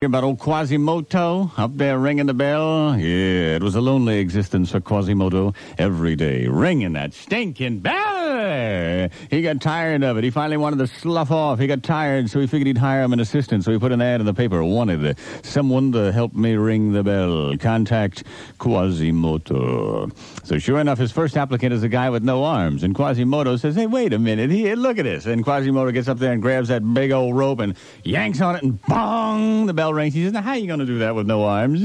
About old Quasimodo up there ringing the bell. Yeah, it was a lonely existence for Quasimodo every day, ringing that stinking bell. He got tired of it. He finally wanted to slough off. He got tired, so he figured he'd hire him an assistant. So he put an ad in the paper. Wanted someone to help me ring the bell. Contact Quasimodo. So sure enough, his first applicant is a guy with no arms. And Quasimodo says, "Hey, wait a minute. Here, look at this." And Quasimodo gets up there and grabs that big old rope and yanks on it, and bong, the bell rings. He says, now, how are you going to do that with no arms?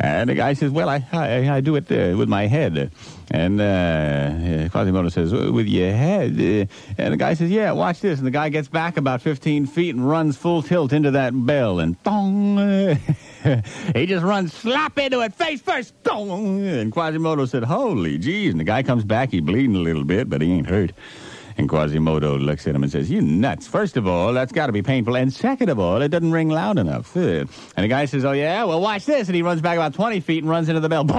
And the guy says, well, I, I, I do it uh, with my head. And uh, Quasimodo says, with your head? Uh, and the guy says, yeah, watch this. And the guy gets back about 15 feet and runs full tilt into that bell. And dong! he just runs slap into it, face first. Dong! And Quasimodo said, holy jeez. And the guy comes back. He's bleeding a little bit, but he ain't hurt. And Quasimodo looks at him and says, You nuts. First of all, that's got to be painful. And second of all, it doesn't ring loud enough. And the guy says, Oh, yeah? Well, watch this. And he runs back about 20 feet and runs into the bell.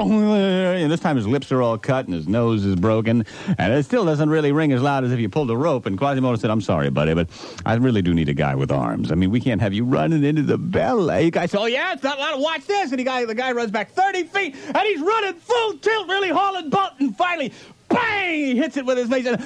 And this time his lips are all cut and his nose is broken. And it still doesn't really ring as loud as if you pulled a rope. And Quasimodo said, I'm sorry, buddy, but I really do need a guy with arms. I mean, we can't have you running into the bell. You guy says, Oh, yeah? It's not loud. Watch this. And the guy, the guy runs back 30 feet and he's running full tilt, really hauling butt. And finally, bang! He hits it with his face and,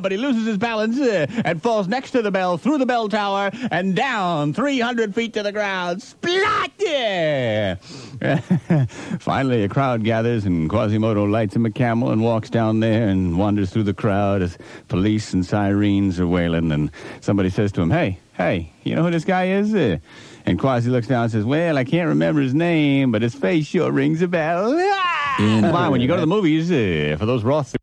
but he loses his balance uh, and falls next to the bell, through the bell tower, and down 300 feet to the ground. Splat! Yeah! Finally, a crowd gathers, and Quasimodo lights him a camel and walks down there and wanders through the crowd as police and sirens are wailing. And somebody says to him, Hey, hey, you know who this guy is? Uh, and Quasi looks down and says, Well, I can't remember his name, but his face sure rings a bell. Ah! Come on, when you go to the movies, uh, for those Roth